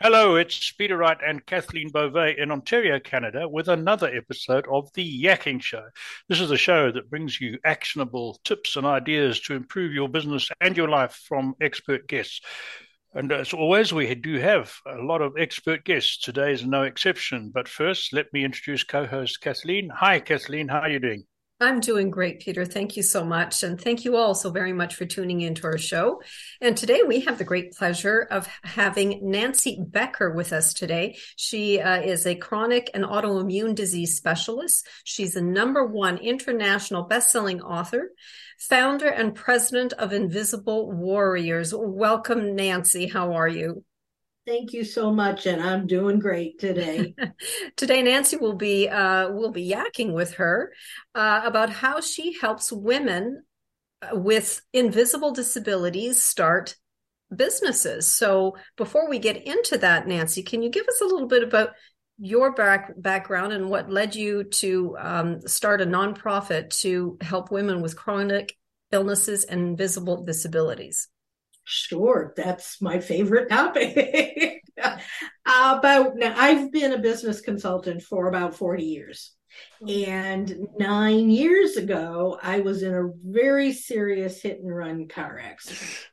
Hello, it's Peter Wright and Kathleen Beauvais in Ontario, Canada, with another episode of The Yakking Show. This is a show that brings you actionable tips and ideas to improve your business and your life from expert guests. And as always, we do have a lot of expert guests. Today is no exception. But first, let me introduce co host Kathleen. Hi, Kathleen. How are you doing? I'm doing great, Peter. Thank you so much. And thank you all so very much for tuning into our show. And today we have the great pleasure of having Nancy Becher with us today. She uh, is a chronic and autoimmune disease specialist. She's a number one international best-selling author, founder and president of Invisible Warriors. Welcome, Nancy. How are you? Thank you so much, and I'm doing great today. today, Nancy will be uh, will be yakking with her uh, about how she helps women uh, with invisible disabilities start businesses. So, before we get into that, Nancy, can you give us a little bit about your back, background and what led you to um, start a nonprofit to help women with chronic illnesses and invisible disabilities? Sure, that's my favorite topic. about now, I've been a business consultant for about 40 years. And nine years ago, I was in a very serious hit and run car accident.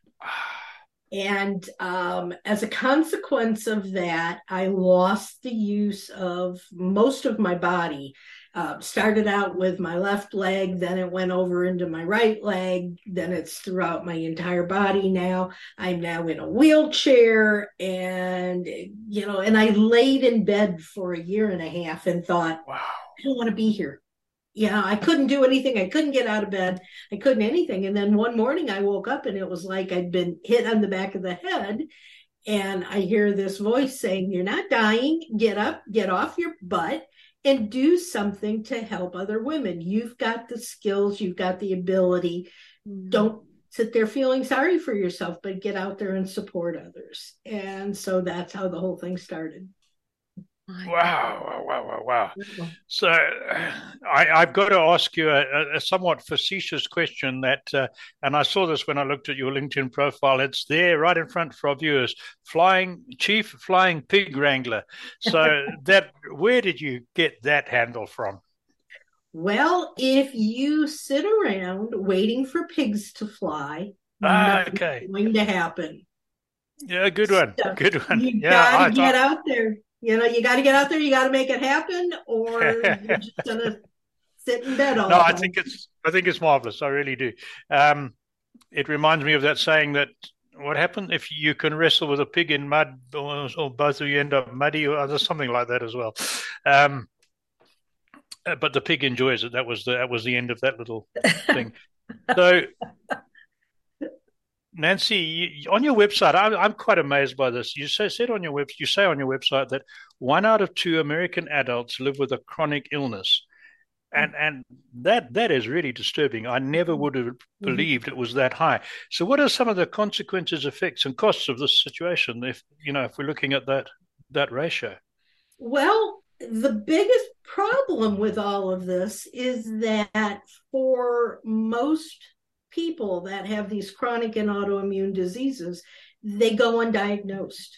And um, as a consequence of that, I lost the use of most of my body uh, started out with my left leg, then it went over into my right leg, then it's throughout my entire body now. I'm now in a wheelchair, and you know, and I laid in bed for a year and a half and thought, wow, I don't want to be here. Yeah, I couldn't do anything. I couldn't get out of bed. I couldn't anything. And then one morning I woke up and it was like I'd been hit on the back of the head. And I hear this voice saying, You're not dying. Get up, get off your butt and do something to help other women. You've got the skills, you've got the ability. Mm-hmm. Don't sit there feeling sorry for yourself, but get out there and support others. And so that's how the whole thing started. Wow, wow, wow, wow, wow. So I, have got to ask you a, a somewhat facetious question that, uh, and I saw this when I looked at your LinkedIn profile. It's there right in front for our viewers, flying chief flying pig wrangler. So that, where did you get that handle from? Well, if you sit around waiting for pigs to fly, ah, okay. going to happen. Yeah, good one. So good one. You yeah, gotta get thought... out there you know, you got to get out there, you got to make it happen, or you're just gonna sit in bed all. No, I think it's I think it's marvelous. I really do. Um, it reminds me of that saying that what happened if you can wrestle with a pig in mud, or, or both of you end up muddy, or there's something like that as well. Um, uh, but the pig enjoys it. That was the that was the end of that little thing. so Nancy, on your website, I'm, I'm quite amazed by this. You say, said on your web, you say on your website that one out of two American adults live with a chronic illness, and and that that is really disturbing. I never would have mm-hmm. believed it was that high. So, what are some of the consequences, effects, and costs of this situation? If you know, if we're looking at that that ratio. Well, the biggest problem with all of this is that for most people that have these chronic and autoimmune diseases, they go undiagnosed.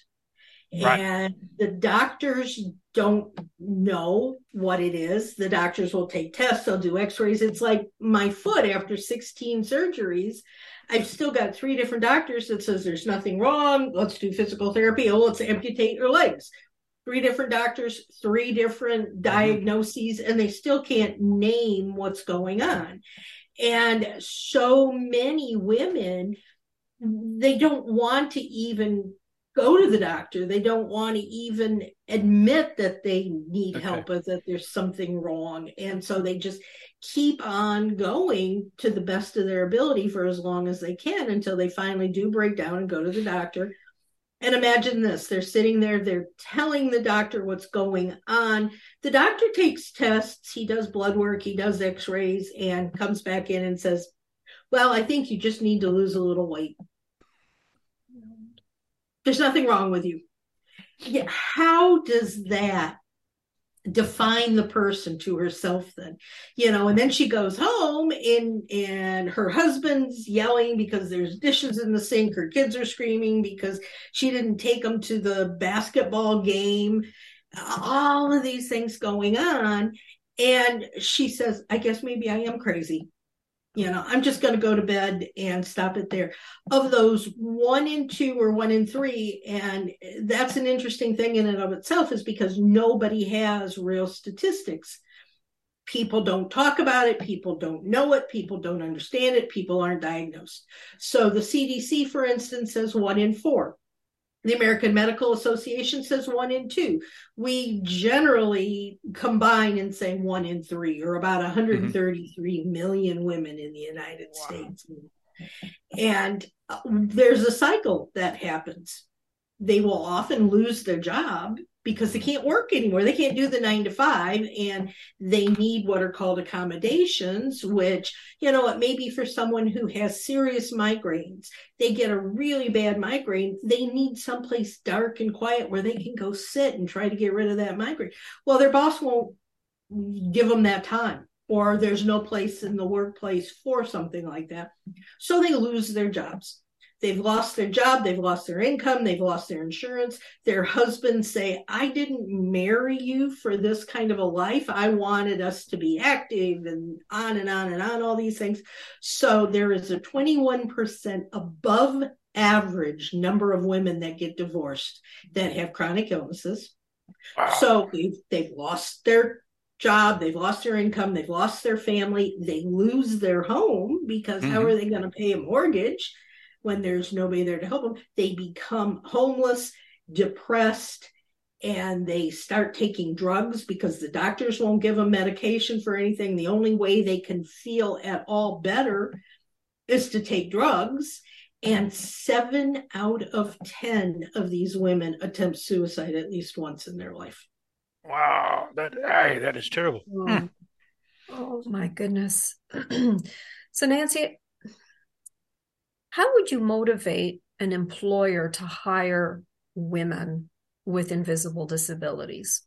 Right. And the doctors don't know what it is. The doctors will take tests, they'll do x rays. It's like my foot after 16 surgeries. I've still got three different doctors that says there's nothing wrong. Let's do physical therapy. Oh, let's amputate your legs. Three different doctors, three different mm-hmm. diagnoses, and they still can't name what's going on. And so many women, they don't want to even go to the doctor. They don't want to even admit that they need okay. help or that there's something wrong. And so they just keep on going to the best of their ability for as long as they can until they finally do break down and go to the doctor and imagine this they're sitting there, they're telling the doctor what's going on. The doctor takes tests, he does blood work, he does x rays, and comes back in and says, Well, I think you just need to lose a little weight. There's nothing wrong with you. Yeah, how does that define the person to herself then you know and then she goes home and and her husband's yelling because there's dishes in the sink her kids are screaming because she didn't take them to the basketball game all of these things going on. And she says i guess maybe i am crazy you know i'm just going to go to bed and stop it there. Of those one in two or one in three and that's an interesting thing in and of itself is because nobody has real statistics. People don't talk about it people don't know it people don't understand it people aren't diagnosed. So the cdc for instance says one in four the American Medical Association says one in two. We generally combine and say one in three, or about 133 mm-hmm. million women in the United wow. States. And uh, there's a cycle that happens. They will often lose their job because they can't work anymore. They can't do the nine to five and they need what are called accommodations, which, you know, it may be for someone who has serious migraines. They get a really bad migraine. They need someplace dark and quiet where they can go sit and try to get rid of that migraine. Well, their boss won't give them that time or there's no place in the workplace for something like that. So they lose their jobs. They've lost their job, they've lost their income, they've lost their insurance. Their husbands say, I didn't marry you for this kind of a life. I wanted us to be active and on and on and on, all these things. So there is a 21% above average number of women that get divorced that have chronic illnesses. Wow. So they've, they've lost their job, they've lost their income, they've lost their family, they lose their home because mm-hmm. how are they going to pay a mortgage? When there's nobody there to help them, they become homeless, depressed, and they start taking drugs because the doctors won't give them medication for anything. The only way they can feel at all better is to take drugs. And seven out of 10 of these women attempt suicide at least once in their life. Wow, that ay, that is terrible. Oh, oh my goodness. so Nancy, how would you motivate an employer to hire women with invisible disabilities?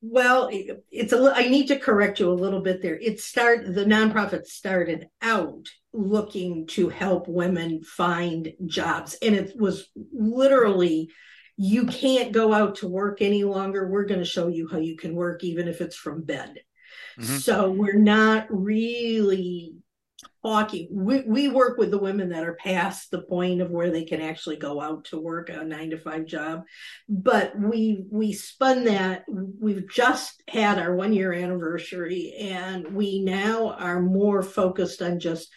Well, it's a. I need to correct you a little bit there. It start the nonprofit started out looking to help women find jobs, and it was literally, you can't go out to work any longer. We're going to show you how you can work, even if it's from bed. Mm-hmm. So we're not really talking we, we work with the women that are past the point of where they can actually go out to work a nine to five job. But we we spun that we've just had our one year anniversary and we now are more focused on just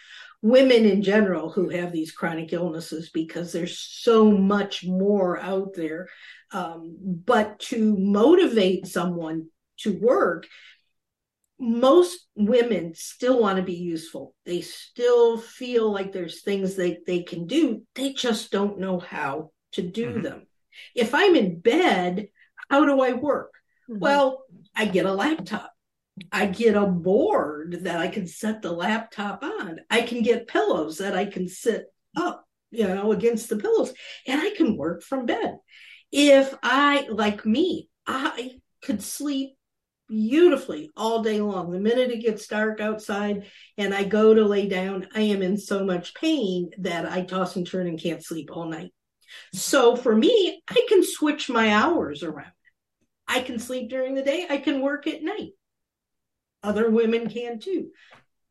women in general who have these chronic illnesses because there's so much more out there. Um, but to motivate someone to work most women still want to be useful. They still feel like there's things they, they can do. They just don't know how to do mm-hmm. them. If I'm in bed, how do I work? Mm-hmm. Well, I get a laptop. I get a board that I can set the laptop on. I can get pillows that I can sit up, you know, against the pillows, and I can work from bed. If I, like me, I could sleep beautifully all day long. The minute it gets dark outside and I go to lay down, I am in so much pain that I toss and turn and can't sleep all night. So for me, I can switch my hours around. I can sleep during the day, I can work at night. Other women can too.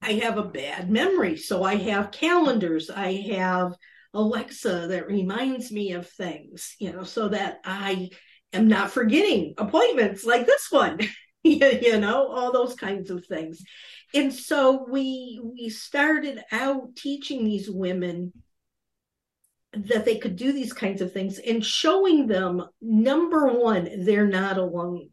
I have a bad memory, so I have calendars, I have Alexa that reminds me of things, you know, so that I am not forgetting appointments like this one. you know all those kinds of things. And so we we started out teaching these women that they could do these kinds of things and showing them number one they're not alone.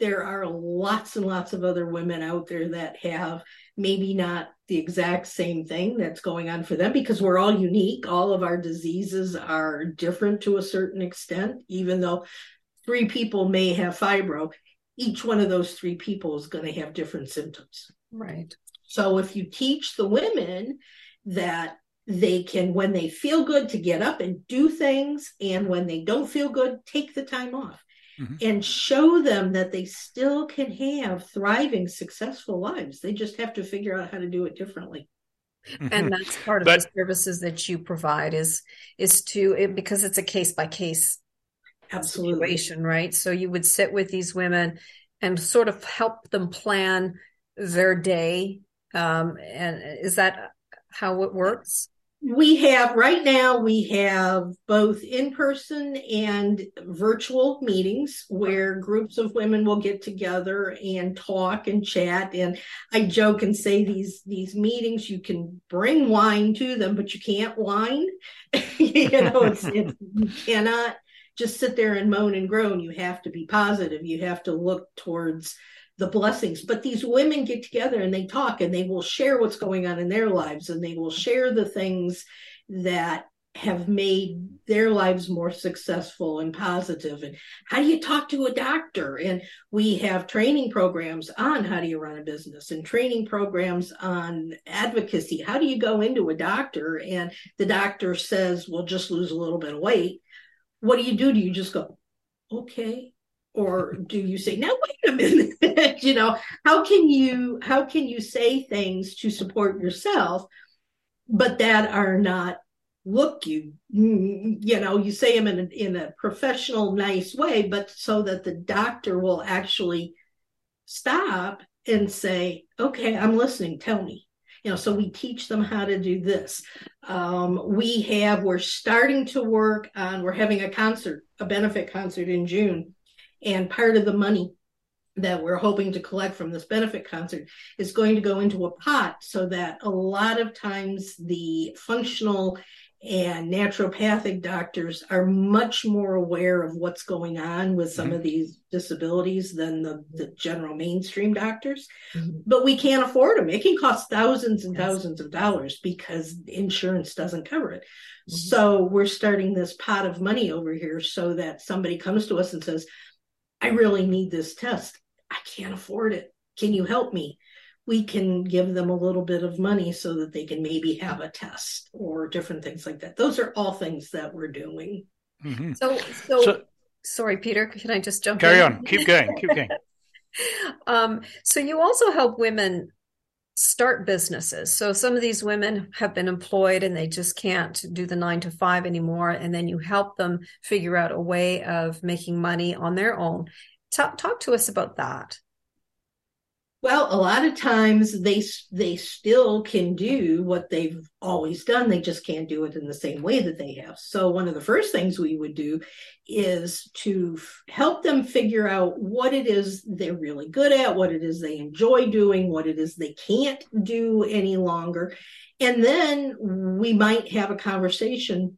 There are lots and lots of other women out there that have maybe not the exact same thing that's going on for them because we're all unique. All of our diseases are different to a certain extent even though three people may have fibro each one of those three people is going to have different symptoms. Right. So if you teach the women that they can, when they feel good, to get up and do things, and when they don't feel good, take the time off. mm-hmm. and show them that they still can have thriving, successful lives. They just have to figure out how to do it differently. Mm-hmm. And that's part of but, the services that you provide is is to it, because it's a case by case situation, right? So you would sit with these women and sort of help them plan their day. Um, and is that how it works? we have right now we have both in person and virtual meetings where groups of women will get together and talk and chat and i joke and say these these meetings you can bring wine to them but you can't wine. you know it's, it's you cannot just sit there and moan and groan. You have to be positive. You have to look towards the blessings. But these women get together and they talk and they will share what's going on in their lives and they will share the things that have made their lives more successful and positive. And how do you talk to a doctor? And we have training programs on how do you run a business and training programs on advocacy. How do you go into a doctor and the doctor says well just lose a little bit of weight what do you do? Do you just go okay or do you say now wait a minute you know? How can you how can you say things to support yourself but that are not look you? You know you say them in a, in a professional nice way but so that the doctor will actually stop and say okay i'm listening tell me you know so we teach them how to do this. Um, we have we're starting to work on we're having a concert a benefit concert in june. And part of the money that we're hoping to collect from this benefit concert is going to go into a pot so that a lot of times the functional and naturopathic doctors are much more aware of what's going on with some mm-hmm. of these disabilities than the, the general mainstream doctors. Mm-hmm. But we can't afford them. It can cost thousands and yes. thousands of dollars because insurance doesn't cover it. Mm-hmm. So we're starting this pot of money over here so that somebody comes to us and says, I really need this test. I can't afford it. Can you help me? We can give them a little bit of money so that they can maybe have a test or different things like that. Those are all things that we're doing. Mm-hmm. So, so, so, sorry, Peter, can I just jump carry in? on? Keep going. Keep going. um, so you also help women start businesses. So some of these women have been employed and they just can't do the nine to five anymore. And then you help them figure out a way of making money on their own. Talk, talk to us about that. Well, a lot of times they they still can do what they've always done. They just can't do it in the same way that they have. So one of the first things we would do is to f- help them figure out what it is they're really good at, what it is they enjoy doing, what it is they can't do any longer. And then we might have a conversation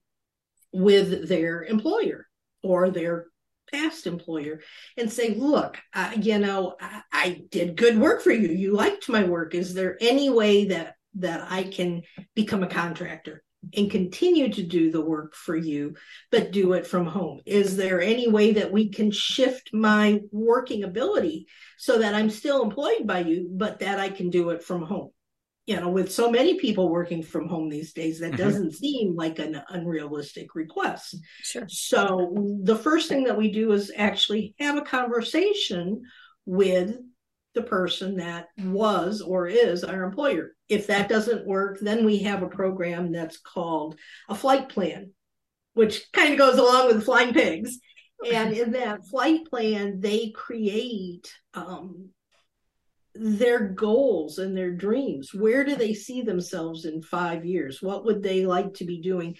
with their employer or their past employer and say, look, uh, you know, I, I did good work for you. You liked my work. Is there any way that that I can become a contractor and continue to do the work for you, but do it from home? Is there any way that we can shift my working ability so that I'm still employed by you, but that I can do it from home? You know, with so many people working from home these days, that mm-hmm. doesn't seem like an unrealistic request. Sure. So the first thing that we do is actually have a conversation with the person that was or is our employer. If that doesn't work, then we have a program that's called a flight plan, which kind of goes along with flying pigs. And in that flight plan, they create um, their goals and their dreams. Where do they see themselves in five years? What would they like to be doing?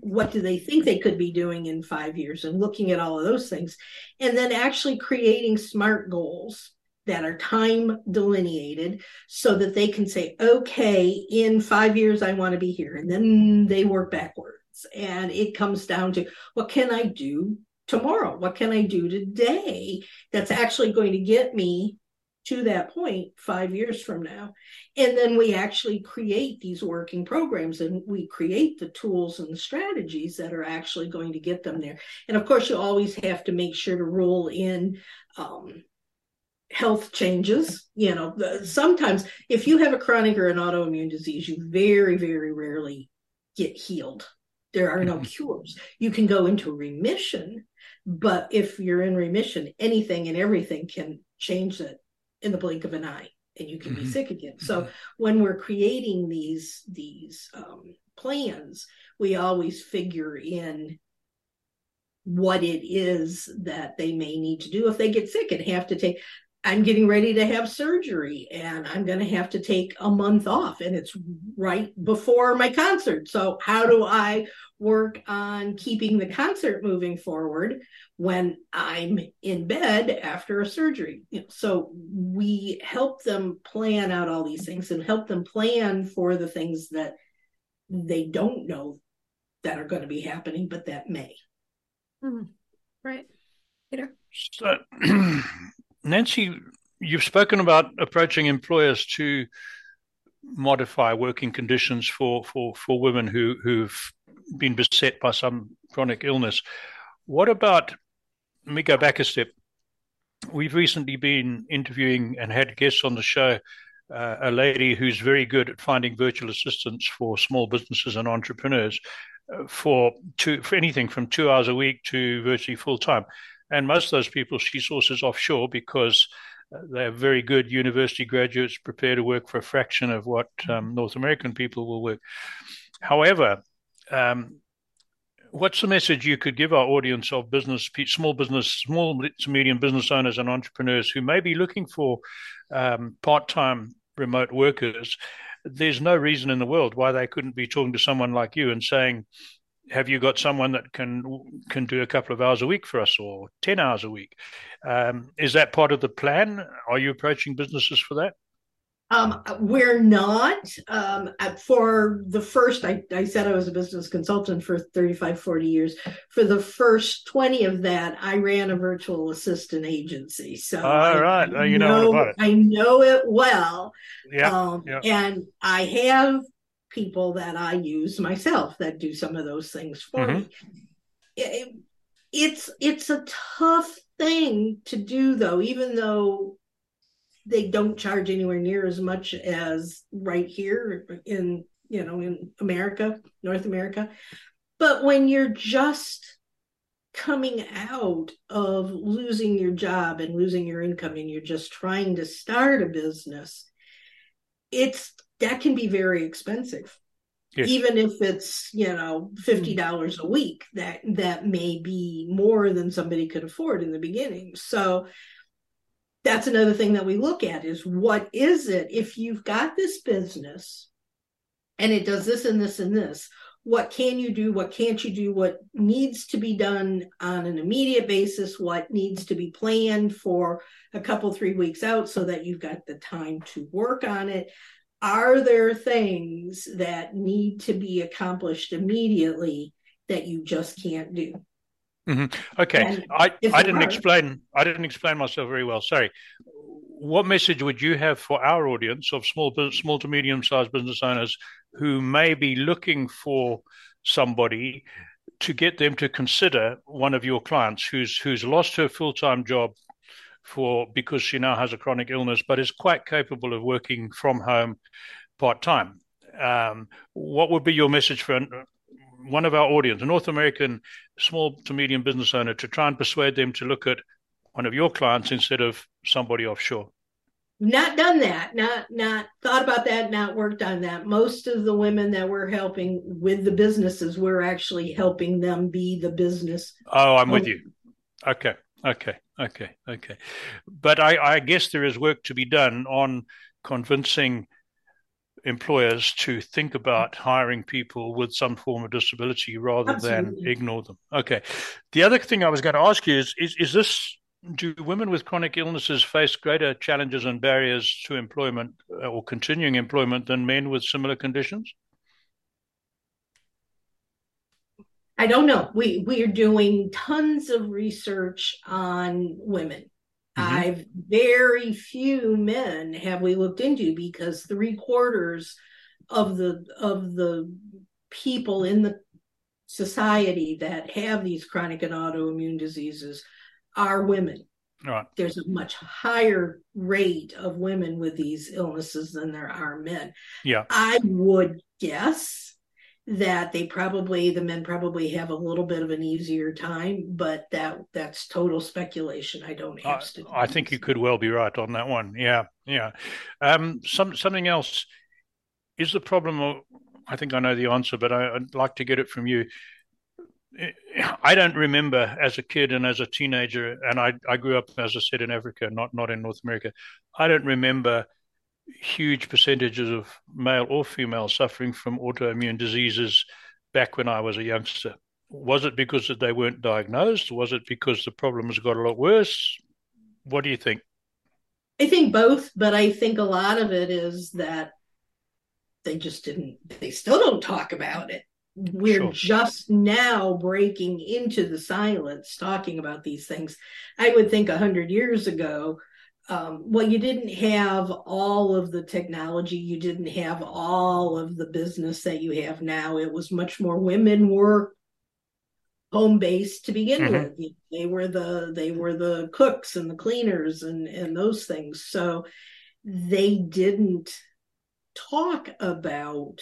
What do they think they could be doing in five years? And looking at all of those things. And then actually creating smart goals that are time delineated so that they can say, okay, in five years, I want to be here. And then they work backwards. And it comes down to what can I do tomorrow? What can I do today that's actually going to get me to that point five years from now. And then we actually create these working programs and we create the tools and the strategies that are actually going to get them there. And of course, you always have to make sure to roll in um, health changes. You know, sometimes if you have a chronic or an autoimmune disease, you very, very rarely get healed. There are no mm-hmm. cures. You can go into remission, But if you're in remission, anything and everything can change it in the blink of an eye and you can mm-hmm. be sick again. So mm-hmm. when we're creating these these um, plans, we always figure in what it is that they may need to do if they get sick and have to take I'm getting ready to have surgery and I'm going to have to take a month off and it's right before my concert. So how do I work on keeping the concert moving forward when I'm in bed after a surgery? So we help them plan out all these things and help them plan for the things that they don't know that are going to be happening, but that may. Mm-hmm. Right. Peter. So Nancy, you've spoken about approaching employers to modify working conditions for for for women who who've been beset by some chronic illness. What about? Let me go back a step. We've recently been interviewing and had guests on the show. Uh, a lady who's very good at finding virtual assistants for small businesses and entrepreneurs uh, for two for anything from two hours a week to virtually full time. And most of those people she sources offshore because uh, they're very good university graduates prepared to work for a fraction of what um, North American people will work. However, um, what's the message you could give our audience of business, small business, small to medium business owners and entrepreneurs who may be looking for um, part-time remote workers? There's no reason in the world why they couldn't be talking to someone like you and saying, have you got someone that can can do a couple of hours a week for us or 10 hours a week? Um, is that part of the plan? Are you approaching businesses for that? Um, we're not. Um, for the first I, I, said i was a business consultant for 35 40 years. For the first 20 of that i ran a virtual assistant agency. So all right. Oh, you know, know i know it well. Yeah, um, yeah. and i have people that I use myself that do some of those things for mm-hmm. me. It, it's it's a tough thing to do though, even though they don't charge anywhere near as much as right here in you know in America, North America. But when you're just coming out of losing your job and losing your income and you're just trying to start a business, it's that can be very expensive. Yes. Even if it's you know fifty mm. dollars a week, that that may be more than somebody could afford in the beginning. So that's another thing that we look at is what is it if you've got this business and it does this and this and this what can you do what can't you do what needs to be done on an immediate basis what needs to be planned for a couple three weeks out so that you've got the time to work on it are there things that need to be accomplished immediately that you just can't do? Mm-hmm. okay. I i didn't are, explain i didn't explain myself very well. Sorry. What message would you have for our audience of small small to medium sized business owners who may be looking for somebody to get them to consider one of your clients who's who's lost her full-time job for because she now has a chronic illness, but is quite capable of working from home part time. Um, what would be your message for one of our audience, a North American small to medium business owner, to try and persuade them to look at one of your clients instead of somebody offshore? Not done that. Not not thought about that. Not worked on that. Most of the women that we're helping with the businesses, we're actually helping them be the business. Oh, I'm with you. Okay. Okay, okay, okay. But I, I guess there is work to be done on convincing employers to think about hiring people with some form of disability rather Absolutely. than ignore them. Okay. The other thing I was going to ask you is, is is this do women with chronic illnesses face greater challenges and barriers to employment uh, or continuing employment than men with similar conditions? I don't know. We we are doing tons of research on women. Mm-hmm. I've very few men have we looked into because three quarters of the of the people in the society that have these chronic and autoimmune diseases are women. Right. There's a much higher rate of women with these illnesses than there are men. Yeah. I would guess that they probably the men probably have a little bit of an easier time but that that's total speculation. I don't have I, I think you could well be right on that one. Yeah yeah. Um some something else is the problem of, i think i know the answer but I, i'd like to get it from you. I don't remember as a kid and as a teenager, and I, I grew up, as I said, in Africa, not not in North America. I don't remember huge percentages of male or female suffering from autoimmune diseases back when I was a youngster. Was it because that they weren't diagnosed? Was it because the problem has got a lot worse? What do you think? I think both, but I think a lot of it is that they just didn't, they still don't talk about it. We're sure. just now breaking into the silence talking about these things. I would think a hundred years ago, um, well, you didn't have all of the technology, you didn't have all of the business that you have now. It was much more women were home based to begin mm-hmm. with. They were the they were the cooks and the cleaners and and those things. So they didn't talk about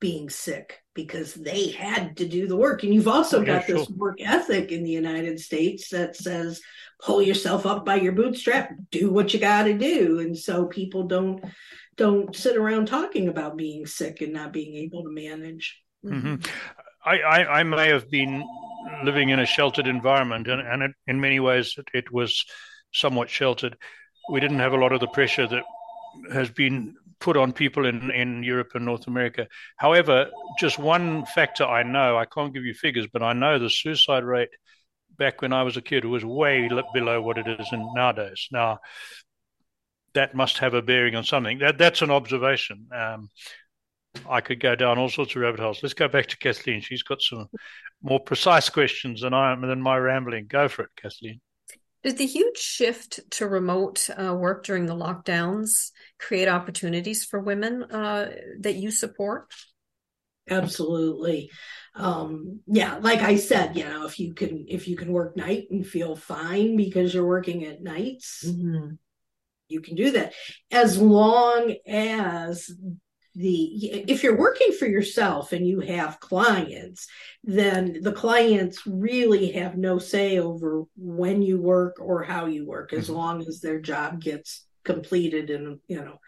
being sick because they had to do the work. And you've also got sure. this work ethic in the United States that says, pull yourself up by your bootstrap, do what you got to do. And so people don't don't sit around talking about being sick and not being able to manage. Mm-hmm. I, I, I, may have been living in a sheltered environment, and, and it, in many ways it, it was somewhat sheltered. We didn't have a lot of the pressure that has been put on people in, in Europe and North America. However, just one factor I know, I can't give you figures, but I know the suicide rate back when I was a kid was way below what it is in nowadays. Now, that must have a bearing on something. That that's an observation. Um, I could go down all sorts of rabbit holes. Let's go back to Kathleen. She's got some more precise questions than I am than my rambling. Go for it, Kathleen. Did the huge shift to remote uh, work during the lockdowns create opportunities for women uh, that you support? Absolutely. Um, yeah, like I said, you know, if you can if you can work night and feel fine because you're working at nights, mm-hmm. you can do that as long as the if you're working for yourself and you have clients then the clients really have no say over when you work or how you work as mm-hmm. long as their job gets completed in you know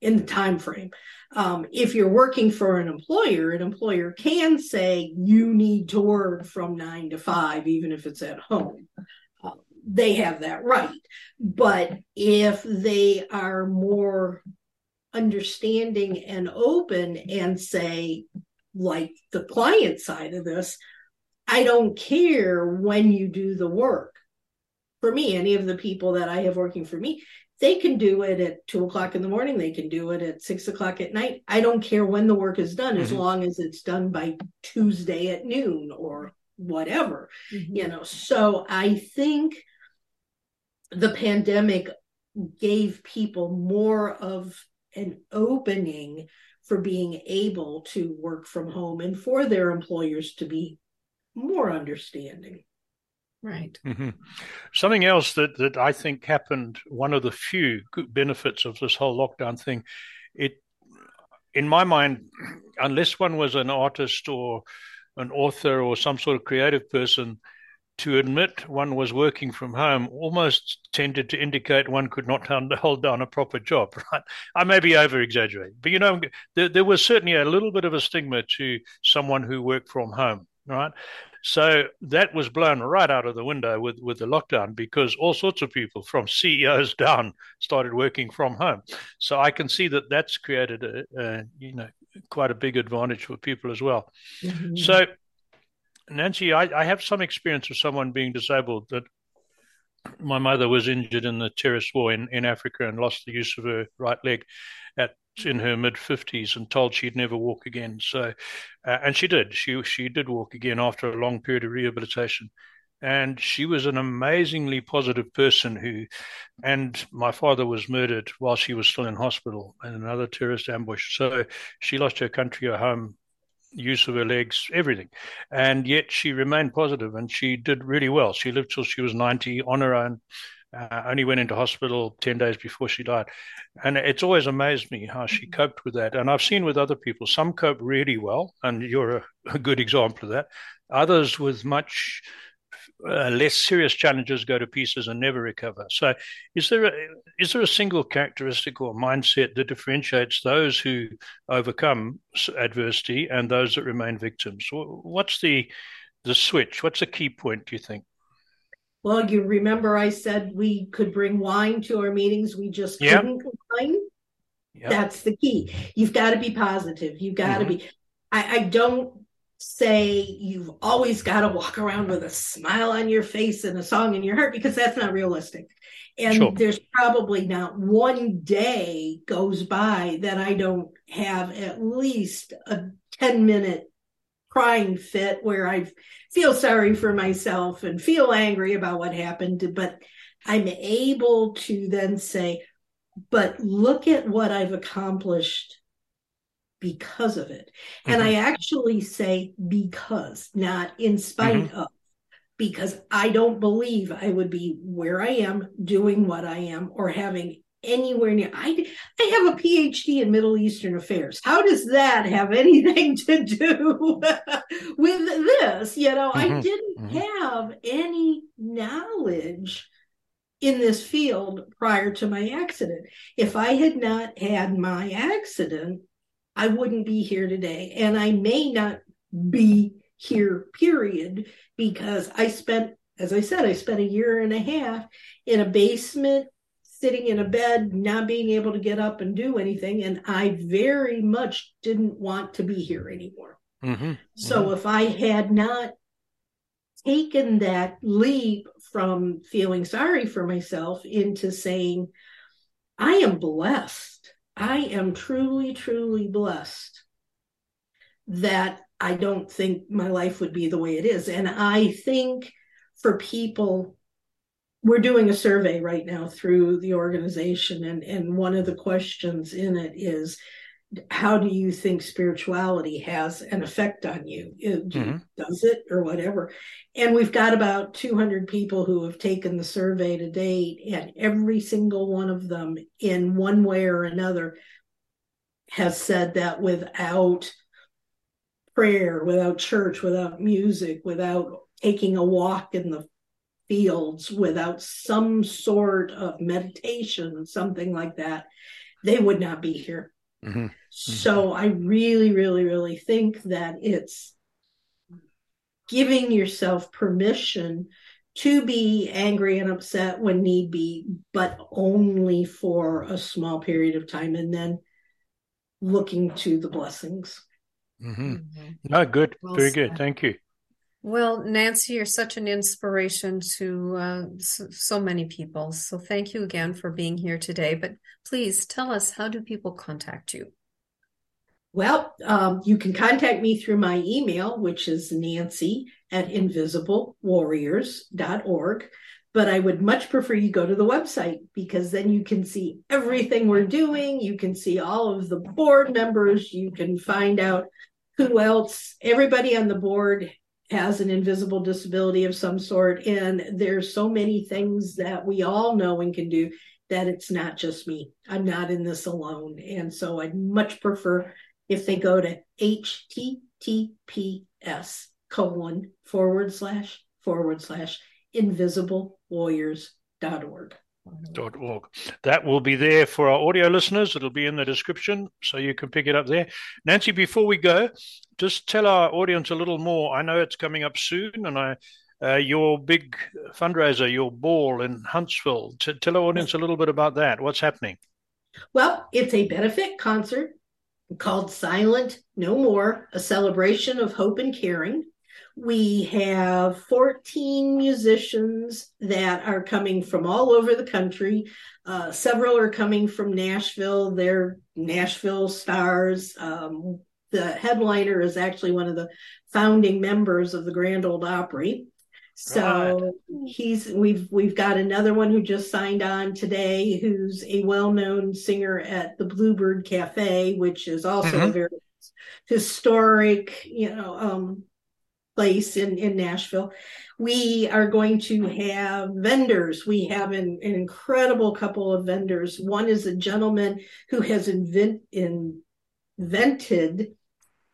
in the time frame um, if you're working for an employer an employer can say you need to work from nine to five even if it's at home. Uh, they have that right. But if they are more understanding and open and say, like the client side of this, I don't care when you do the work. For me, any of the people that I have working for me, they can do it at two o'clock in the morning. They can do it at six o'clock at night. I don't care when the work is done, mm-hmm. as long as it's done by Tuesday at noon or whatever, mm-hmm. you know. So I think the pandemic gave people more of an opening for being able to work from home and for their employers to be more understanding. Right. Mm-hmm. Something else that, that I think happened, one of the few good benefits of this whole lockdown thing, it, in my mind, unless one was an artist or an author or some sort of creative person, to admit one was working from home almost tended to indicate one could not hold down a proper job, right? I may be over exaggerating, but you know, there, there, was certainly a little bit of a stigma to someone who worked from home, right? So that was blown right out of the window with, with the lockdown because all sorts of people from CEOs down started working from home. So I can see that that's created a, a you know, quite a big advantage for people as well. Mm-hmm. So Nancy, I, I have some experience of someone being disabled. That my mother was injured in the terrorist war in, in Africa and lost the use of her right leg at in her mid fifties and told she'd never walk again. So, uh, and she did. She she did walk again after a long period of rehabilitation, and she was an amazingly positive person. Who, and my father was murdered while she was still in hospital in another terrorist ambush. So she lost her country, her home, use of her legs, everything. And yet she remained positive and she did really well. She lived till she was 90 on her own. uh, only went into hospital 10 days before she died. And it's always amazed me how she mm-hmm. coped with that. And I've seen with other people, some cope really well, and you're a, a good example of that. Others with much uh, less serious challenges go to pieces and never recover. So, is there a, is there a single characteristic or mindset that differentiates those who overcome adversity and those that remain victims? What's the the switch? What's the key point? Do you think? Well, you remember I said we could bring wine to our meetings. We just yep. couldn't complain. Yep. That's the key. You've got to be positive. You've got to mm-hmm. be. I, I don't say you've always got to walk around with a smile on your face and a song in your heart because that's not realistic. And sure. there's probably not one day goes by that I don't have at least a 10 minute crying fit where I feel sorry for myself and feel angry about what happened. But I'm able to then say, but look at what I've accomplished because of it. Mm-hmm. And I actually say because, not in spite mm-hmm. of, because I don't believe I would be where I am doing what I am or having anywhere near I I have a PhD in Middle Eastern affairs. How does that have anything to do with this? You know, mm-hmm. I didn't mm-hmm. have any knowledge in this field prior to my accident. If I had not had my accident, I wouldn't be here today. And I may not be here, period, because I spent, as I said, I spent a year and a half in a basement, sitting in a bed, not being able to get up and do anything. And I very much didn't want to be here anymore. Mm-hmm. So mm-hmm. if I had not taken that leap from feeling sorry for myself into saying, I am blessed I am truly, truly blessed that I don't think my life would be the way it is. And I think for people, we're doing a survey right now through the organization, and, and one of the questions in it is how do you think spirituality has an effect on you? mm-hmm. Does it or whatever? And we've got about 200 people who have taken the survey to date, and every single one of them, in one way or another, has said that without prayer, without church, without music, without taking a walk in the fields, without some sort of meditation, something like that, they would not be here Mm-hmm. Mm-hmm. So I really, really, really think that it's giving yourself permission to be angry and upset when need be, but only for a small period of time and then looking to the blessings. Mm-hmm. Mm-hmm. No, good. Well Very said. good. Thank you. Well, Nancy, you're such an inspiration to uh, so, so, many people. So thank you again for being here today. But please tell us how do people contact you? Well, um, you can contact me through my email, which is nancy at invisiblewarriors.org. But I would much prefer you go to the website because then you can see everything we're doing. You can see all of the board members. You can find out who else, everybody on the board has an invisible disability of some sort. And there's so many things that we all know and can do that it's not just me. I'm not in this alone. And so I'd much prefer if they go to https colon forward slash forward slash invisiblewarriors.org. Dot org. That will be there for our audio listeners. It'll be in the description, so you can pick it up there. Nancy, before we go, just tell our audience a little more. I know it's coming up soon, and I uh, your big fundraiser, your ball in Huntsville. T- tell our audience a little bit about that. What's happening? Well, it's a benefit concert called Silent No More, a celebration of hope and caring. We have 14 musicians that are coming from all over the country. Uh, several are coming from Nashville. They're Nashville stars. Um, the headliner is actually one of the founding members of the Grand Old Opry. So he's we've we've got another one who just signed on today, who's a well-known singer at the Bluebird Cafe, which is also mm-hmm. a very historic, you know, um, place in, in Nashville. We are going to have vendors. We have an, an incredible couple of vendors. One is a gentleman who has invent, invented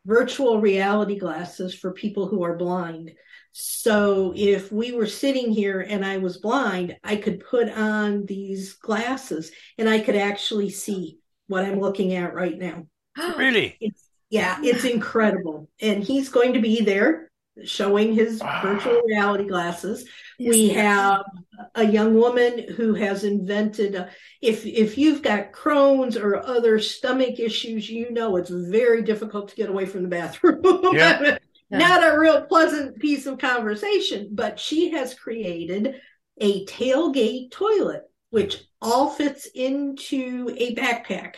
virtual reality glasses for people who are blind. So if we were sitting here and I was blind, I could put on these glasses and I could actually see what I'm looking at right now. Really? It's, yeah, it's incredible. And he's going to be there showing his wow. virtual reality glasses. Yes, we yes. have a young woman who has invented a, if if you've got Crohn's or other stomach issues, you know it's very difficult to get away from the bathroom. Yeah. Not a real pleasant piece of conversation, but she has created a tailgate toilet, which all fits into a backpack.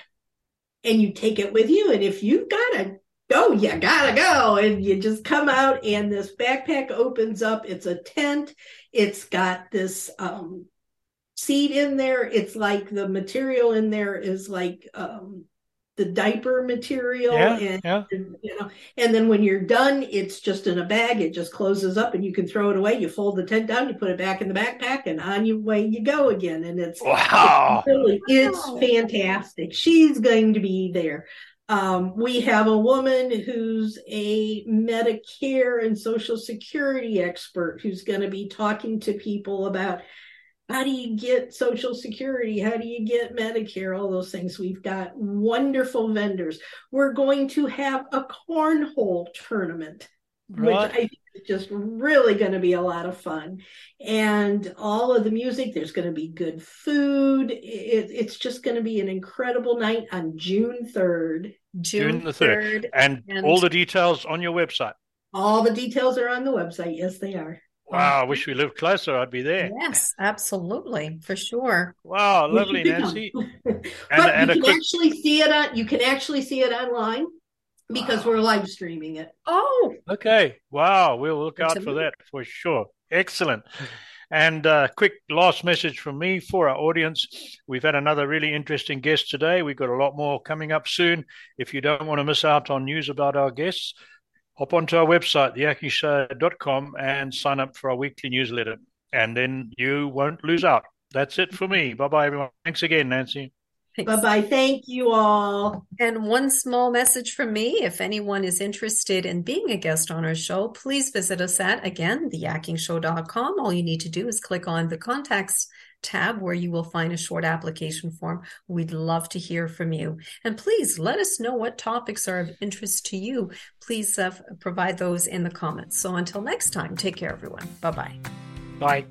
And you take it with you. And if you've got to go, you gotta go. And you just come out, and this backpack opens up. It's a tent. It's got this um, seat in there. It's like the material in there is like um, the diaper material yeah, and, yeah. and, you know and then when you're done it's just in a bag it just closes up and you can throw it away you fold the tent down you put it back in the backpack and on your way you go again and it's wow it's really it's fantastic she's going to be there um, we have a woman who's a Medicare and Social Security expert who's going to be talking to people about how do you get social security? How do you get medicare? All those things. We've got wonderful vendors. We're going to have a cornhole tournament right. which i think is just really going to be a lot of fun and all of the music there's going to be good food it, it's just going to be an incredible night on june 3rd june, june the 3rd, 3rd and, and all the details on your website all the details are on the website yes they are Wow, I wish we lived closer. I'd be there. Yes, absolutely, for sure. Wow, lovely, Nancy. and, but and you can quick... actually see it on. You can actually see it online because wow. we're live streaming it. Oh, okay. Wow, we'll look out for that for sure. Excellent. And uh, quick last message from me for our audience. We've had another really interesting guest today. We've got a lot more coming up soon. If you don't want to miss out on news about our guests, hop onto our website, theyakkingshow.com, and sign up for our weekly newsletter. And then you won't lose out. That's it for me. Bye bye, everyone. Thanks again, Nancy. Bye bye. Thank you all. And one small message from me if anyone is interested in being a guest on our show, please visit us at, again, theyakkingshow.com. All you need to do is click on the contacts tab where you will find a short application form. We'd love to hear from you. And please let us know what topics are of interest to you. Please uh, provide those in the comments. So until next time, take care, everyone. Bye-bye. Bye.